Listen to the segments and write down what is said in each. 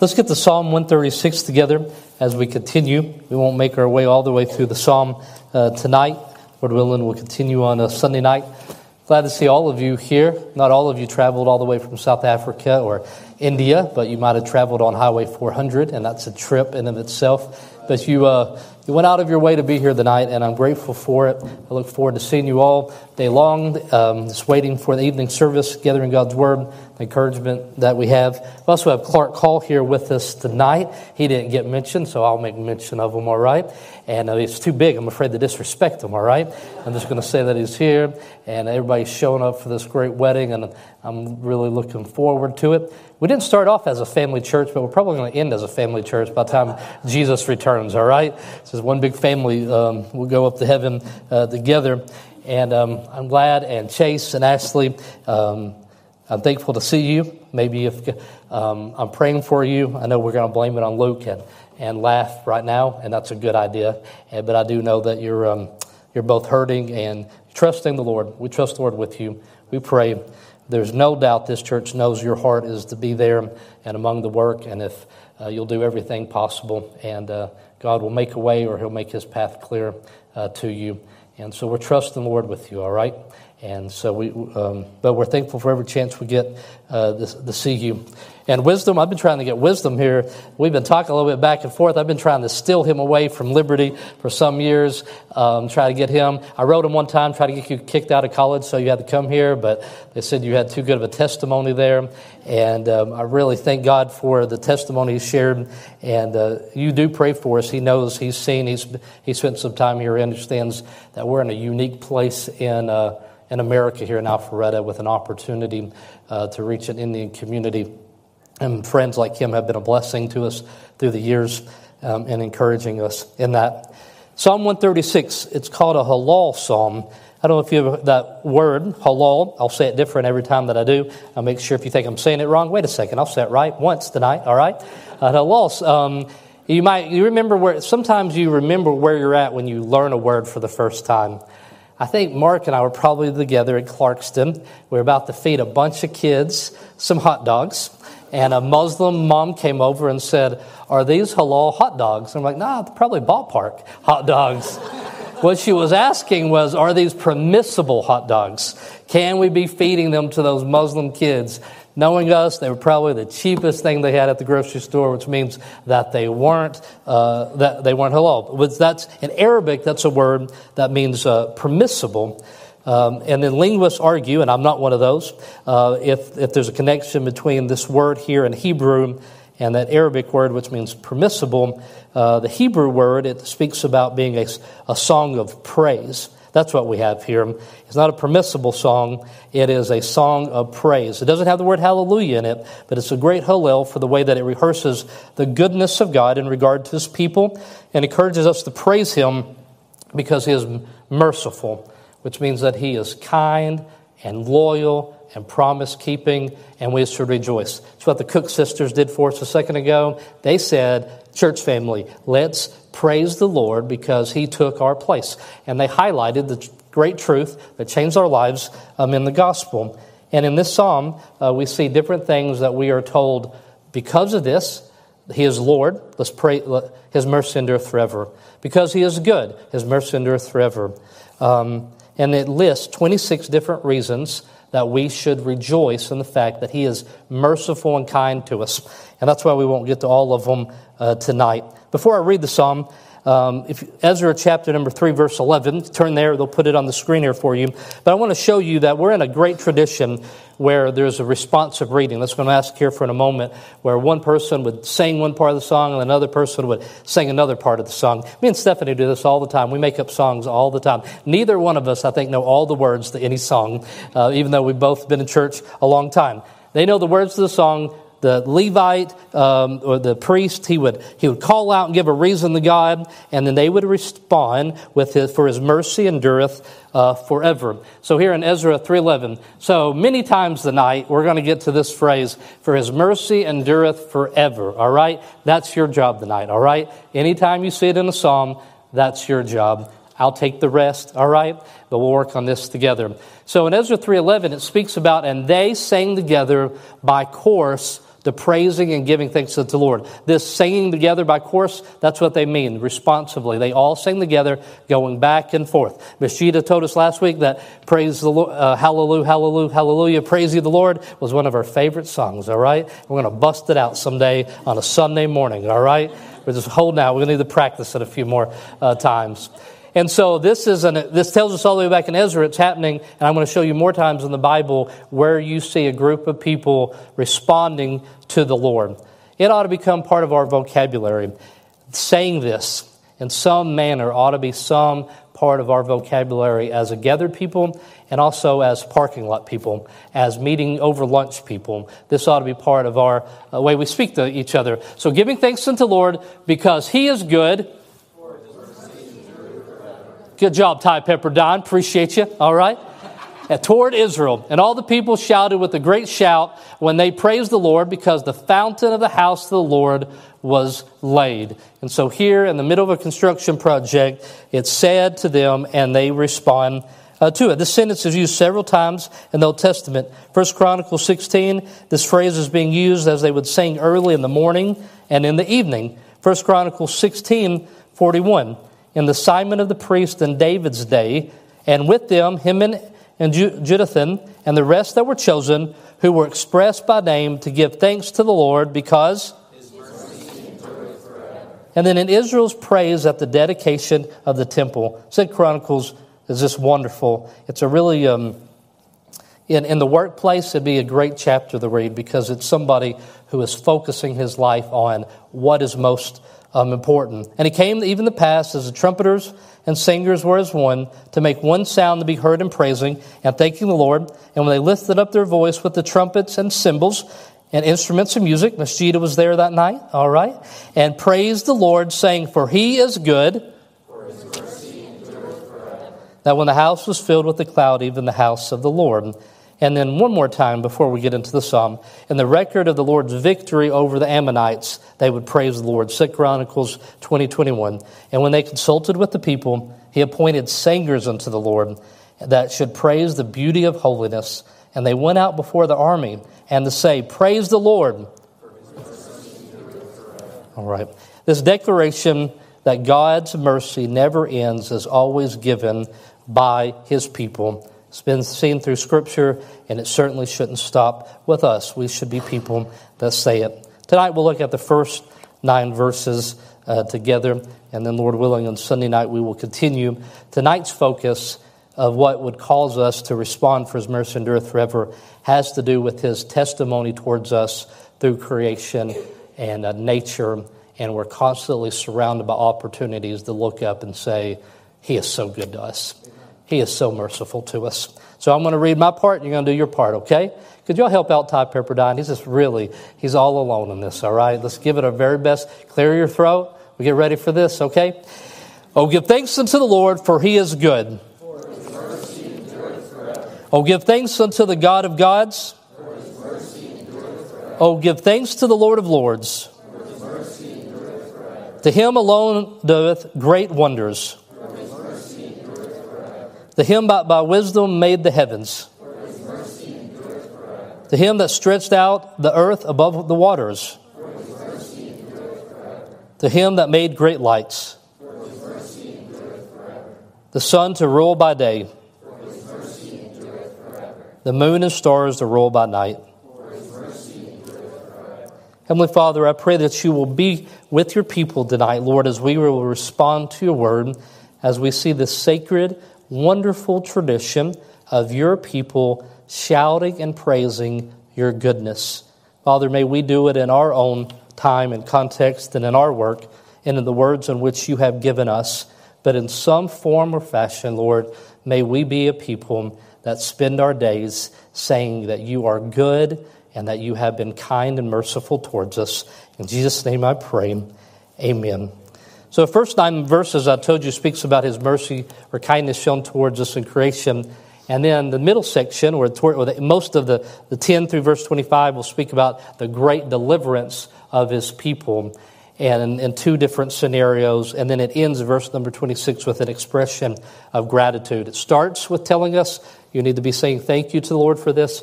Let's get the Psalm 136 together as we continue. We won't make our way all the way through the Psalm uh, tonight. Lord willing, we'll continue on a Sunday night. Glad to see all of you here. Not all of you traveled all the way from South Africa or India, but you might have traveled on Highway 400, and that's a trip in and of itself. But you, uh, you went out of your way to be here tonight, and I'm grateful for it. I look forward to seeing you all day long, um, just waiting for the evening service, gathering God's Word, encouragement that we have. We also have Clark Call here with us tonight. He didn't get mentioned, so I'll make mention of him, all right? And uh, it's too big. I'm afraid to disrespect him, all right? I'm just going to say that he's here, and everybody's showing up for this great wedding, and I'm really looking forward to it. We didn't start off as a family church, but we're probably going to end as a family church by the time Jesus returns, all right? This is one big family. Um, we'll go up to heaven uh, together. And um, I'm glad, and Chase and Ashley, um, I'm thankful to see you. Maybe if um, I'm praying for you, I know we're going to blame it on Luke and, and laugh right now, and that's a good idea. And, but I do know that you're, um, you're both hurting and trusting the Lord. We trust the Lord with you. We pray there's no doubt this church knows your heart is to be there and among the work, and if uh, you'll do everything possible, and uh, God will make a way or He'll make His path clear uh, to you. And so we're trusting the Lord with you, all right? And so we, um, but we're thankful for every chance we get uh, to, to see you. And wisdom, I've been trying to get wisdom here. We've been talking a little bit back and forth. I've been trying to steal him away from liberty for some years, um, try to get him. I wrote him one time, try to get you kicked out of college, so you had to come here, but they said you had too good of a testimony there. And um, I really thank God for the testimony he shared. And uh, you do pray for us. He knows, he's seen, he's, he spent some time here, he understands that we're in a unique place in, uh, in America here in Alpharetta with an opportunity uh, to reach an Indian community. And friends like him have been a blessing to us through the years um, and encouraging us in that. Psalm 136, it's called a halal psalm. I don't know if you have that word, halal. I'll say it different every time that I do. I'll make sure if you think I'm saying it wrong, wait a second, I'll say it right once tonight, all right? Uh, halal, um, you might, you remember where, sometimes you remember where you're at when you learn a word for the first time. I think Mark and I were probably together at Clarkston. We were about to feed a bunch of kids some hot dogs and a Muslim mom came over and said, Are these halal hot dogs? I'm like, Nah, probably ballpark hot dogs. what she was asking was, Are these permissible hot dogs? Can we be feeding them to those Muslim kids? Knowing us, they were probably the cheapest thing they had at the grocery store, which means that they weren't uh, that they weren't halal. But that's in Arabic. That's a word that means uh, permissible. Um, and then linguists argue, and I'm not one of those, uh, if, if there's a connection between this word here in Hebrew and that Arabic word, which means permissible. Uh, the Hebrew word, it speaks about being a, a song of praise. That's what we have here. It's not a permissible song, it is a song of praise. It doesn't have the word hallelujah in it, but it's a great hallel for the way that it rehearses the goodness of God in regard to his people and encourages us to praise him because he is merciful which means that he is kind and loyal and promise keeping, and we should rejoice. It's what the Cook sisters did for us a second ago. They said, Church family, let's praise the Lord because he took our place. And they highlighted the great truth that changed our lives um, in the gospel. And in this psalm, uh, we see different things that we are told because of this. He is Lord. Let's pray. His mercy endureth forever. Because he is good, his mercy endureth forever. Um, and it lists 26 different reasons that we should rejoice in the fact that He is merciful and kind to us. And that's why we won't get to all of them uh, tonight. Before I read the psalm, um, if Ezra chapter number 3, verse 11, turn there, they'll put it on the screen here for you. But I want to show you that we're in a great tradition where there's a responsive reading. That's what I'm ask here for in a moment, where one person would sing one part of the song and another person would sing another part of the song. Me and Stephanie do this all the time. We make up songs all the time. Neither one of us, I think, know all the words to any song, uh, even though we've both been in church a long time. They know the words to the song, the Levite um, or the priest, he would, he would call out and give a reason to God, and then they would respond with his, for his mercy endureth uh, forever. So here in Ezra 3.11, so many times tonight, we're going to get to this phrase, for his mercy endureth forever, all right? That's your job tonight, all right? Anytime you see it in a psalm, that's your job. I'll take the rest, all right? But we'll work on this together. So in Ezra 3.11, it speaks about, and they sang together by course the praising and giving thanks to the Lord. This singing together by chorus, that's what they mean, responsively. They all sing together, going back and forth. Miss Gita told us last week that praise the Lord, uh, hallelujah, hallelujah, hallelujah, praise you the Lord was one of our favorite songs, all right? We're going to bust it out someday on a Sunday morning, all right? We're just holding out. We're going to need to practice it a few more uh, times. And so this is an, this tells us all the way back in Ezra it's happening, and I'm going to show you more times in the Bible where you see a group of people responding to the Lord. It ought to become part of our vocabulary. Saying this in some manner ought to be some part of our vocabulary as a gathered people and also as parking lot people, as meeting over lunch people. This ought to be part of our uh, way we speak to each other. So giving thanks unto the Lord because He is good Good job, Ty Pepperdine. Appreciate you. All right. Toward Israel. And all the people shouted with a great shout when they praised the Lord because the fountain of the house of the Lord was laid. And so here in the middle of a construction project, it's said to them and they respond uh, to it. This sentence is used several times in the Old Testament. First Chronicles 16, this phrase is being used as they would sing early in the morning and in the evening. First Chronicles 16, 41 in the Simon of the priest in David's day, and with them Heman, Jeduthun and the rest that were chosen, who were expressed by name to give thanks to the Lord because. And then in Israel's praise at the dedication of the temple, Second Chronicles is just wonderful. It's a really um, in, in the workplace, it'd be a great chapter to read because it's somebody who is focusing his life on what is most um, important. And it came even the past as the trumpeters and singers were as one to make one sound to be heard in praising and thanking the Lord. And when they lifted up their voice with the trumpets and cymbals and instruments of music, Miss Gita was there that night, all right, and praised the Lord, saying, For he is good. That when the house was filled with the cloud, even the house of the Lord. And then one more time before we get into the psalm. In the record of the Lord's victory over the Ammonites, they would praise the Lord. 2 Chronicles 20, 21. And when they consulted with the people, he appointed singers unto the Lord that should praise the beauty of holiness. And they went out before the army and to say, Praise the Lord. All right. This declaration that God's mercy never ends is always given by his people. It's been seen through Scripture, and it certainly shouldn't stop with us. We should be people that say it. Tonight, we'll look at the first nine verses uh, together, and then, Lord willing, on Sunday night, we will continue. Tonight's focus of what would cause us to respond for His mercy endureth forever has to do with His testimony towards us through creation and uh, nature, and we're constantly surrounded by opportunities to look up and say, He is so good to us. He is so merciful to us. So I'm going to read my part, and you're going to do your part, okay? Could y'all help out Ty Pepperdine? He's just really, he's all alone in this, all right? Let's give it our very best. Clear your throat. We get ready for this, okay? Oh, give thanks unto the Lord, for he is good. Oh, give thanks unto the God of gods. Oh, give thanks to the Lord of lords. To him alone doeth great wonders. To him by, by wisdom made the heavens. To him that stretched out the earth above the waters. To him that made great lights. The sun to rule by day. The moon and stars to rule by night. Heavenly Father, I pray that you will be with your people tonight, Lord, as we will respond to your word, as we see this sacred wonderful tradition of your people shouting and praising your goodness. Father, may we do it in our own time and context and in our work and in the words in which you have given us. But in some form or fashion, Lord, may we be a people that spend our days saying that you are good and that you have been kind and merciful towards us. In Jesus' name I pray. Amen. So, the first nine verses I told you speaks about his mercy or kindness shown towards us in creation. And then the middle section, or, most of the, the 10 through verse 25, will speak about the great deliverance of his people and in, in, two different scenarios. And then it ends, verse number 26, with an expression of gratitude. It starts with telling us you need to be saying thank you to the Lord for this,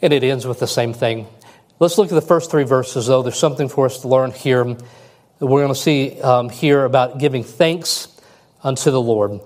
and it ends with the same thing. Let's look at the first three verses, though. There's something for us to learn here. We're going to see um, here about giving thanks unto the Lord.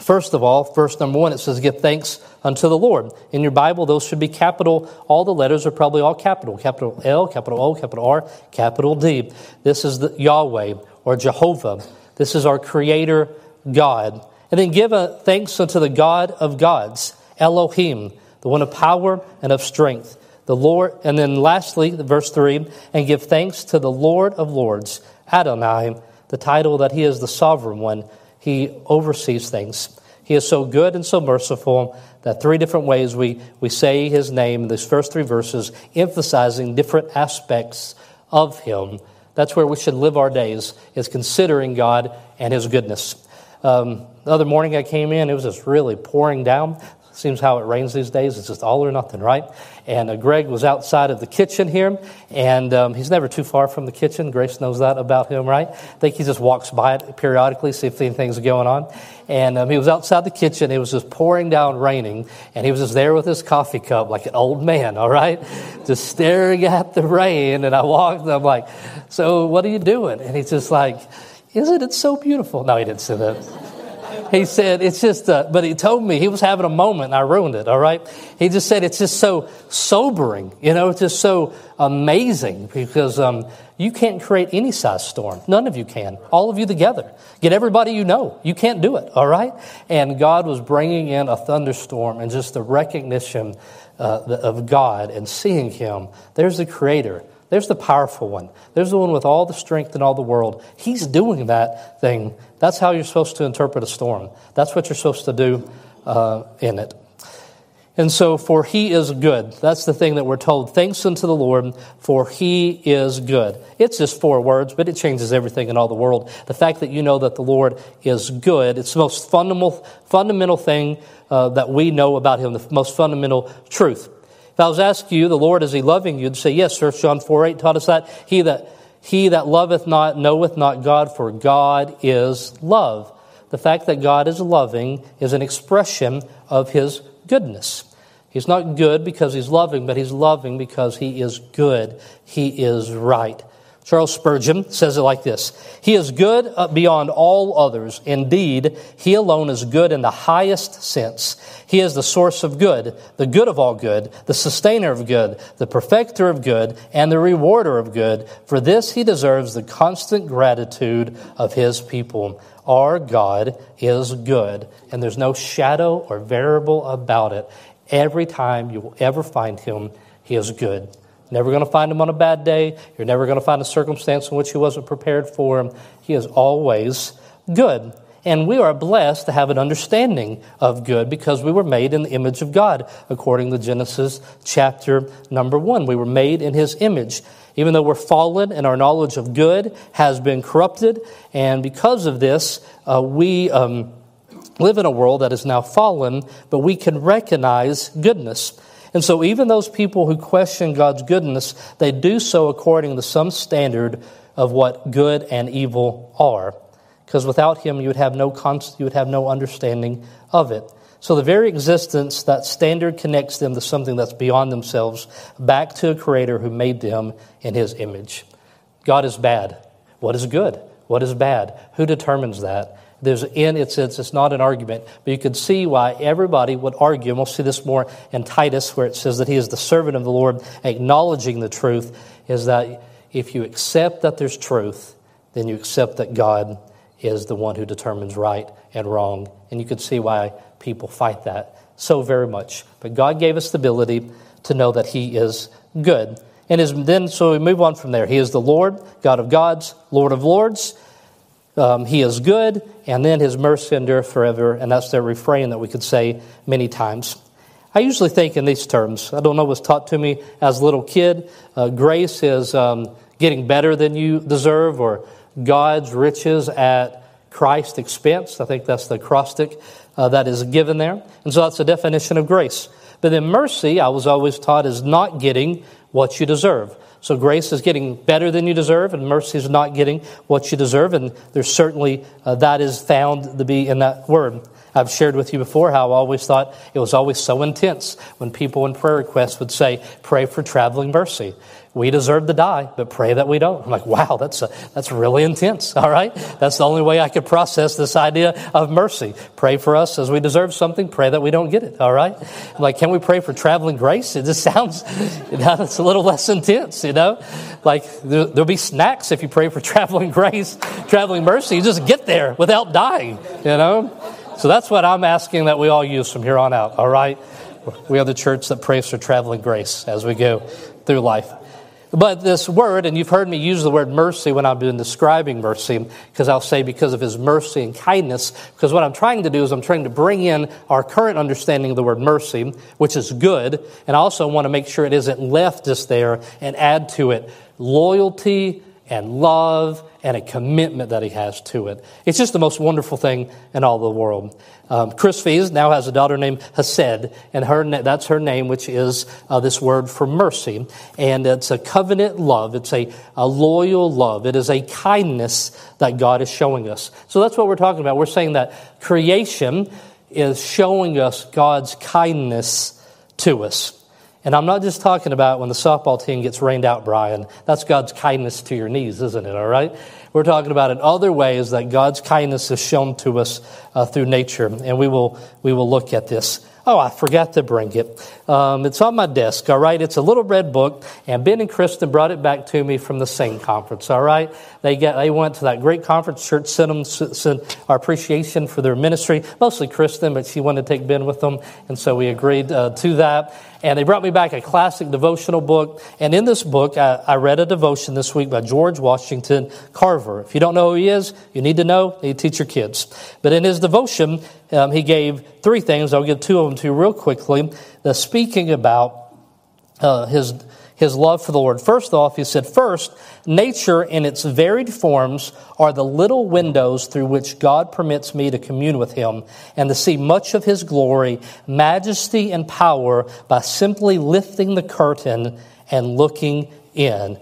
First of all, verse number one, it says, Give thanks unto the Lord. In your Bible, those should be capital. All the letters are probably all capital. Capital L, capital O, capital R, capital D. This is the Yahweh or Jehovah. This is our Creator God. And then give thanks unto the God of gods, Elohim, the one of power and of strength. The Lord, and then lastly, verse 3, and give thanks to the Lord of lords, Adonai, the title that he is the sovereign one. He oversees things. He is so good and so merciful that three different ways we, we say his name in these first three verses, emphasizing different aspects of him. That's where we should live our days, is considering God and his goodness. Um, the other morning I came in, it was just really pouring down. Seems how it rains these days. It's just all or nothing, right? And uh, Greg was outside of the kitchen here, and um, he's never too far from the kitchen. Grace knows that about him, right? I think he just walks by it periodically, see if anything's going on. And um, he was outside the kitchen. It was just pouring down, raining, and he was just there with his coffee cup like an old man, all right? Just staring at the rain. And I walked, and I'm like, So what are you doing? And he's just like, Isn't it so beautiful? No, he didn't say that he said, it's just, uh, but he told me he was having a moment and I ruined it, all right? He just said, it's just so sobering, you know, it's just so amazing because um, you can't create any size storm. None of you can. All of you together. Get everybody you know. You can't do it, all right? And God was bringing in a thunderstorm and just the recognition uh, of God and seeing Him. There's the Creator. There's the powerful one. There's the one with all the strength in all the world. He's doing that thing. That's how you're supposed to interpret a storm. That's what you're supposed to do uh, in it. And so, for he is good. That's the thing that we're told. Thanks unto the Lord, for he is good. It's just four words, but it changes everything in all the world. The fact that you know that the Lord is good, it's the most fundamental, fundamental thing uh, that we know about him, the most fundamental truth. If I was asking you, the Lord, is he loving you? You'd say, yes, sir. John 4 8 taught us that. He that, he that loveth not knoweth not God, for God is love. The fact that God is loving is an expression of his goodness. He's not good because he's loving, but he's loving because he is good. He is right. Charles Spurgeon says it like this He is good uh, beyond all others. Indeed, He alone is good in the highest sense. He is the source of good, the good of all good, the sustainer of good, the perfecter of good, and the rewarder of good. For this He deserves the constant gratitude of His people. Our God is good, and there's no shadow or variable about it. Every time you will ever find Him, He is good. Never going to find him on a bad day. You're never going to find a circumstance in which he wasn't prepared for him. He is always good. And we are blessed to have an understanding of good because we were made in the image of God, according to Genesis chapter number one. We were made in his image. Even though we're fallen and our knowledge of good has been corrupted, and because of this, uh, we um, live in a world that is now fallen, but we can recognize goodness. And so, even those people who question God's goodness, they do so according to some standard of what good and evil are. Because without Him, you would have no, you would have no understanding of it. So, the very existence, that standard connects them to something that's beyond themselves, back to a Creator who made them in His image. God is bad. What is good? What is bad? Who determines that? There's in it's, it's, it's not an argument, but you can see why everybody would argue, and we'll see this more in Titus, where it says that he is the servant of the Lord, acknowledging the truth, is that if you accept that there's truth, then you accept that God is the one who determines right and wrong. And you can see why people fight that so very much. But God gave us the ability to know that He is good. And is, then, so we move on from there. He is the Lord, God of gods, Lord of lords. Um, he is good, and then his mercy endureth forever. And that's the refrain that we could say many times. I usually think in these terms. I don't know what's taught to me as a little kid. Uh, grace is um, getting better than you deserve, or God's riches at Christ's expense. I think that's the acrostic uh, that is given there. And so that's the definition of grace. But then mercy, I was always taught, is not getting what you deserve. So grace is getting better than you deserve, and mercy is not getting what you deserve. And there's certainly uh, that is found to be in that word. I've shared with you before how I always thought it was always so intense when people in prayer requests would say, Pray for traveling mercy. We deserve to die, but pray that we don't. I'm like, wow, that's, a, that's really intense, all right? That's the only way I could process this idea of mercy. Pray for us as we deserve something, pray that we don't get it, all right? I'm like, can we pray for traveling grace? It just sounds, you know, it's a little less intense, you know? Like, there, there'll be snacks if you pray for traveling grace, traveling mercy. You just get there without dying, you know? So that's what I'm asking that we all use from here on out, all right? We are the church that prays for traveling grace as we go through life. But this word, and you've heard me use the word mercy when I've been describing mercy, because I'll say because of his mercy and kindness, because what I'm trying to do is I'm trying to bring in our current understanding of the word mercy, which is good, and I also want to make sure it isn't left just there and add to it. Loyalty and love and a commitment that he has to it. It's just the most wonderful thing in all the world. Um, Chris Fees now has a daughter named Hesed, and her that's her name, which is uh, this word for mercy. And it's a covenant love. It's a, a loyal love. It is a kindness that God is showing us. So that's what we're talking about. We're saying that creation is showing us God's kindness to us. And I'm not just talking about when the softball team gets rained out, Brian. That's God's kindness to your knees, isn't it? All right? We're talking about in other ways that God's kindness is shown to us uh, through nature. And we will, we will look at this. Oh, I forgot to bring it. Um, it's on my desk, all right? It's a little red book, and Ben and Kristen brought it back to me from the same conference, all right? They, get, they went to that great conference. Church sent them sent our appreciation for their ministry, mostly Kristen, but she wanted to take Ben with them, and so we agreed uh, to that. And they brought me back a classic devotional book. And in this book, I, I, read a devotion this week by George Washington Carver. If you don't know who he is, you need to know. You teach your kids. But in his devotion, um, he gave three things. I'll give two of them to you real quickly. The speaking about uh, his his love for the Lord. First off, he said, First, nature in its varied forms are the little windows through which God permits me to commune with him and to see much of his glory, majesty, and power by simply lifting the curtain and looking in.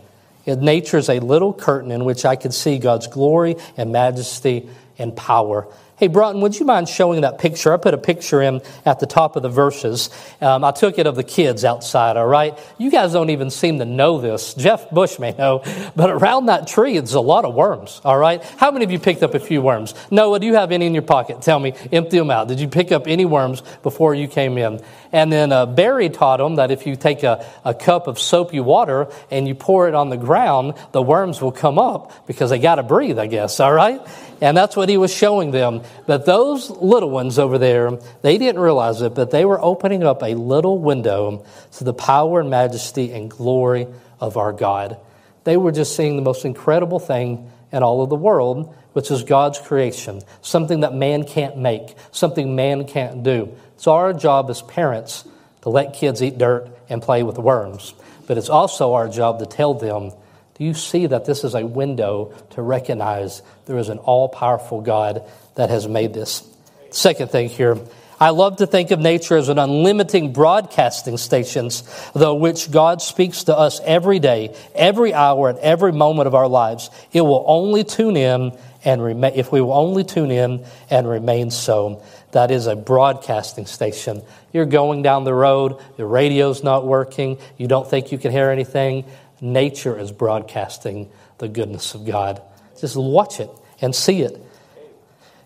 Nature is a little curtain in which I can see God's glory and majesty and power. Hey, Broughton, would you mind showing that picture? I put a picture in at the top of the verses. Um, I took it of the kids outside, all right? You guys don't even seem to know this. Jeff Bush may know, but around that tree, it's a lot of worms, all right? How many of you picked up a few worms? Noah, do you have any in your pocket? Tell me, empty them out. Did you pick up any worms before you came in? And then uh, Barry taught them that if you take a, a cup of soapy water and you pour it on the ground, the worms will come up because they got to breathe, I guess, all right? And that's what he was showing them. That those little ones over there, they didn't realize it, but they were opening up a little window to the power and majesty and glory of our God. They were just seeing the most incredible thing in all of the world, which is God's creation, something that man can't make, something man can't do. It's our job as parents to let kids eat dirt and play with worms, but it's also our job to tell them do you see that this is a window to recognize there is an all powerful God that has made this? Second thing here, I love to think of nature as an unlimited broadcasting stations, though which God speaks to us every day, every hour, and every moment of our lives. It will only tune in and remain, if we will only tune in and remain so. That is a broadcasting station. You're going down the road, the radio's not working, you don't think you can hear anything nature is broadcasting the goodness of God. Just watch it and see it.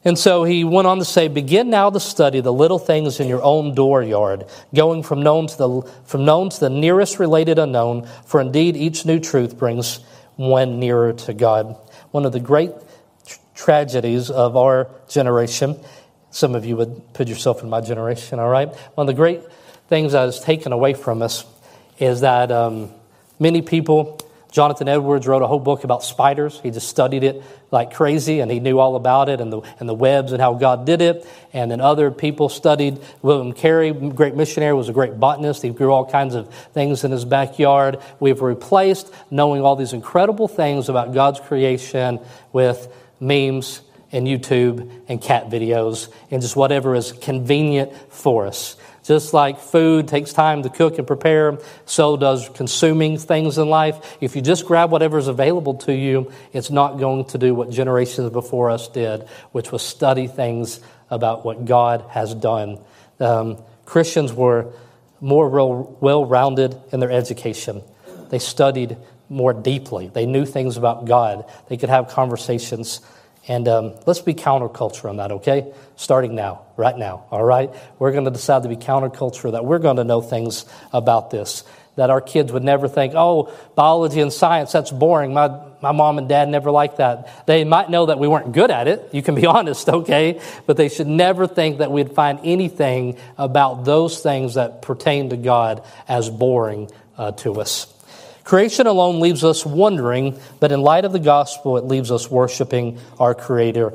And so he went on to say, Begin now to study the little things in your own dooryard, going from known to the, from known to the nearest related unknown, for indeed each new truth brings one nearer to God. One of the great tragedies of our generation, some of you would put yourself in my generation, all right? One of the great things that is taken away from us is that um, Many people, Jonathan Edwards wrote a whole book about spiders. He just studied it like crazy and he knew all about it and the, and the webs and how God did it. And then other people studied. William Carey, great missionary, was a great botanist. He grew all kinds of things in his backyard. We've replaced knowing all these incredible things about God's creation with memes and YouTube and cat videos and just whatever is convenient for us. Just like food takes time to cook and prepare, so does consuming things in life. If you just grab whatever is available to you, it's not going to do what generations before us did, which was study things about what God has done. Um, Christians were more well rounded in their education. They studied more deeply. They knew things about God. They could have conversations. And um, let's be counterculture on that, okay? Starting now, right now, all right? We're going to decide to be counterculture, that we're going to know things about this. That our kids would never think, oh, biology and science, that's boring. My, my mom and dad never liked that. They might know that we weren't good at it. You can be honest, okay? But they should never think that we'd find anything about those things that pertain to God as boring uh, to us. Creation alone leaves us wondering, but in light of the gospel, it leaves us worshiping our Creator.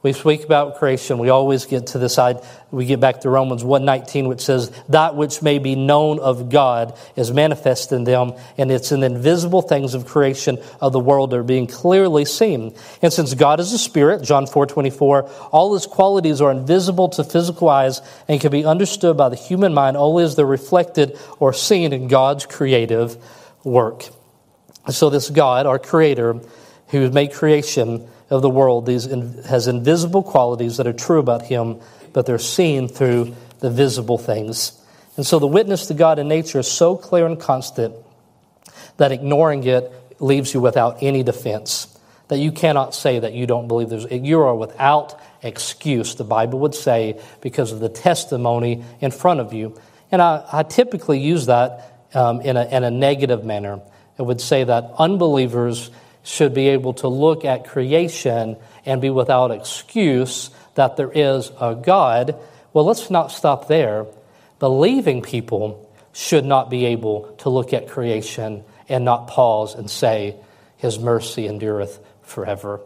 We speak about creation. We always get to this side. We get back to Romans 1.19, which says, That which may be known of God is manifest in them, and it's in the invisible things of creation of the world that are being clearly seen. And since God is a spirit, John 4.24, all his qualities are invisible to physical eyes and can be understood by the human mind only as they're reflected or seen in God's creative work. So, this God, our Creator, who made creation of the world, these has invisible qualities that are true about Him, but they're seen through the visible things. And so, the witness to God in nature is so clear and constant that ignoring it leaves you without any defense. That you cannot say that you don't believe there's, you are without excuse, the Bible would say, because of the testimony in front of you. And I, I typically use that um, in, a, in a negative manner. It would say that unbelievers should be able to look at creation and be without excuse that there is a God. Well, let's not stop there. Believing people should not be able to look at creation and not pause and say, His mercy endureth forever.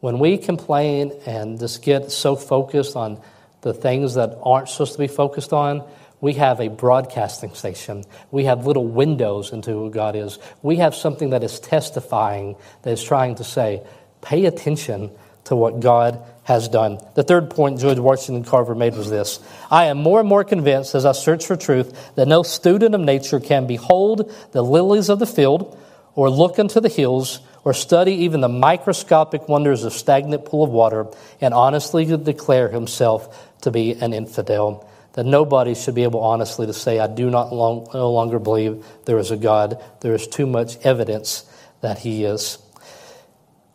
When we complain and just get so focused on the things that aren't supposed to be focused on, we have a broadcasting station. We have little windows into who God is. We have something that is testifying, that is trying to say, pay attention to what God has done. The third point George Washington Carver made was this I am more and more convinced as I search for truth that no student of nature can behold the lilies of the field, or look into the hills, or study even the microscopic wonders of stagnant pool of water, and honestly declare himself to be an infidel that nobody should be able honestly to say, I do not long, no longer believe there is a God. There is too much evidence that He is.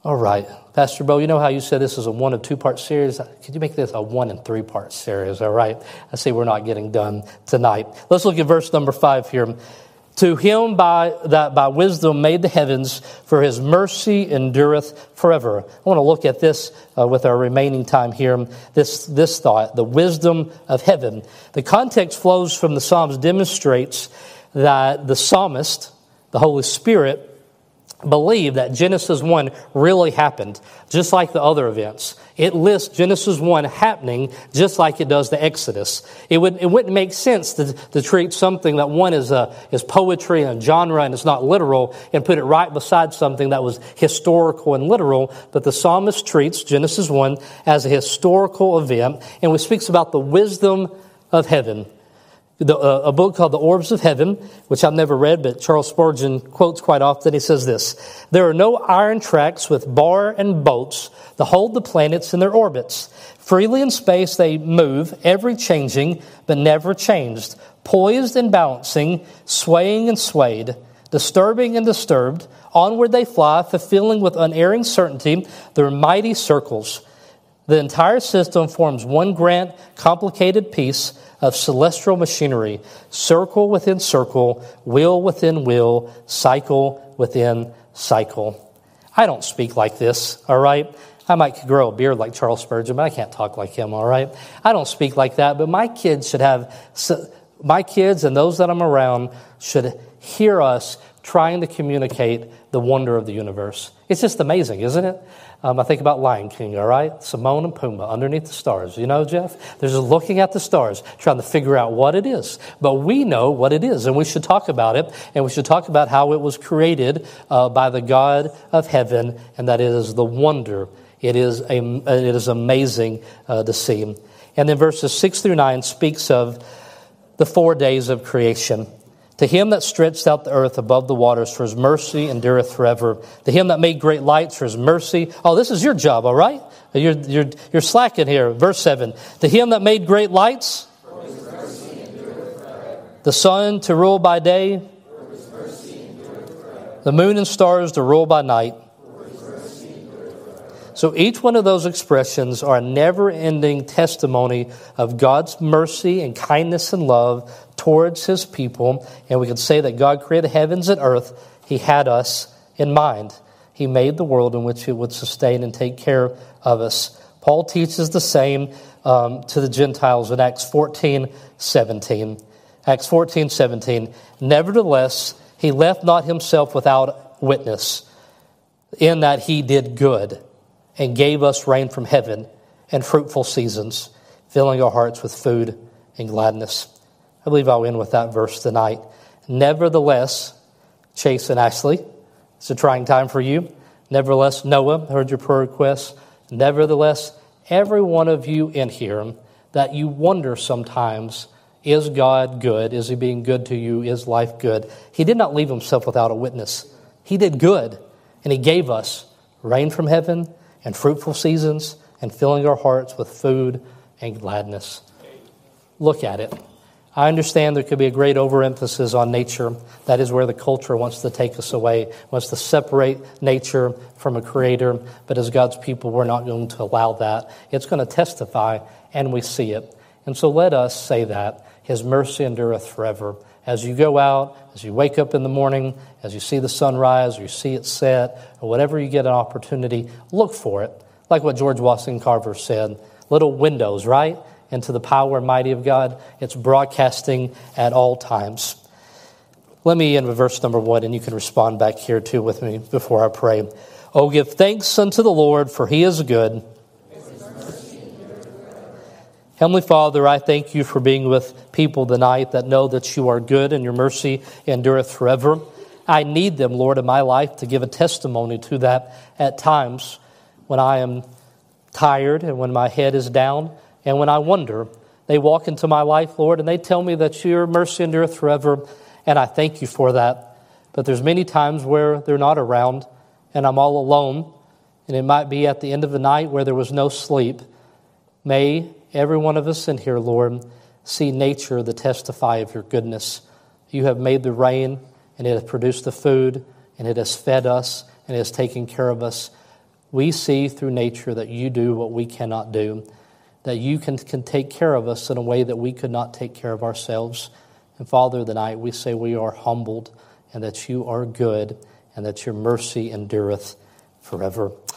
All right. Pastor Bo, you know how you said this is a one of two part series? Could you make this a one and three part series? All right. I see we're not getting done tonight. Let's look at verse number five here. To him by, that by wisdom made the heavens, for his mercy endureth forever. I want to look at this uh, with our remaining time here. This, this thought, the wisdom of heaven. The context flows from the Psalms demonstrates that the psalmist, the Holy Spirit, believe that Genesis 1 really happened, just like the other events. It lists Genesis 1 happening just like it does the Exodus. It, would, it wouldn't make sense to, to treat something that one is, a, is poetry and genre and it's not literal and put it right beside something that was historical and literal. But the psalmist treats Genesis 1 as a historical event and he speaks about the wisdom of heaven the, uh, a book called The Orbs of Heaven, which I've never read, but Charles Spurgeon quotes quite often. He says this There are no iron tracks with bar and bolts that hold the planets in their orbits. Freely in space they move, every changing, but never changed, poised and balancing, swaying and swayed, disturbing and disturbed. Onward they fly, fulfilling with unerring certainty their mighty circles. The entire system forms one grand, complicated piece of celestial machinery, circle within circle, wheel within wheel, cycle within cycle. I don't speak like this, all right? I might grow a beard like Charles Spurgeon, but I can't talk like him, all right? I don't speak like that, but my kids should have, my kids and those that I'm around should hear us trying to communicate the wonder of the universe. It's just amazing, isn't it? Um, I think about Lion King, all right? Timon and Pumbaa underneath the stars. You know, Jeff? They're just looking at the stars, trying to figure out what it is. But we know what it is, and we should talk about it, and we should talk about how it was created uh, by the God of heaven, and that is the wonder. It is, a, it is amazing uh, to see. And then verses 6 through 9 speaks of the four days of creation. To him that stretched out the earth above the waters, for his mercy endureth forever. To him that made great lights, for his mercy. Oh, this is your job, all right? You're, you're, you're slacking here. Verse 7. To him that made great lights, the sun to rule by day, the moon and stars to rule by night. So each one of those expressions are a never ending testimony of God's mercy and kindness and love towards his people. And we can say that God created heavens and earth. He had us in mind. He made the world in which he would sustain and take care of us. Paul teaches the same um, to the Gentiles in Acts 14 17. Acts 14 17. Nevertheless, he left not himself without witness, in that he did good and gave us rain from heaven and fruitful seasons, filling our hearts with food and gladness. I believe I'll end with that verse tonight. Nevertheless, Chase and Ashley, it's a trying time for you. Nevertheless, Noah, heard your prayer requests. Nevertheless, every one of you in here that you wonder sometimes is God good? Is He being good to you? Is life good? He did not leave Himself without a witness. He did good, and He gave us rain from heaven and fruitful seasons and filling our hearts with food and gladness. Look at it. I understand there could be a great overemphasis on nature. That is where the culture wants to take us away, wants to separate nature from a creator. But as God's people, we're not going to allow that. It's going to testify, and we see it. And so let us say that His mercy endureth forever. As you go out, as you wake up in the morning, as you see the sunrise, or you see it set, or whatever you get an opportunity, look for it. Like what George Washington Carver said little windows, right? Into the power and mighty of God. It's broadcasting at all times. Let me end with verse number one, and you can respond back here too with me before I pray. Oh, give thanks unto the Lord, for he is good Heavenly Father, I thank you for being with people tonight that know that you are good and your mercy endureth forever. I need them, Lord, in my life to give a testimony to that at times when I am tired and when my head is down and when I wonder. They walk into my life, Lord, and they tell me that your mercy endureth forever, and I thank you for that. But there's many times where they're not around and I'm all alone, and it might be at the end of the night where there was no sleep. May every one of us in here, Lord, see nature the testify of your goodness. You have made the rain, and it has produced the food, and it has fed us, and it has taken care of us. We see through nature that you do what we cannot do, that you can, can take care of us in a way that we could not take care of ourselves. And Father, tonight we say we are humbled, and that you are good, and that your mercy endureth forever.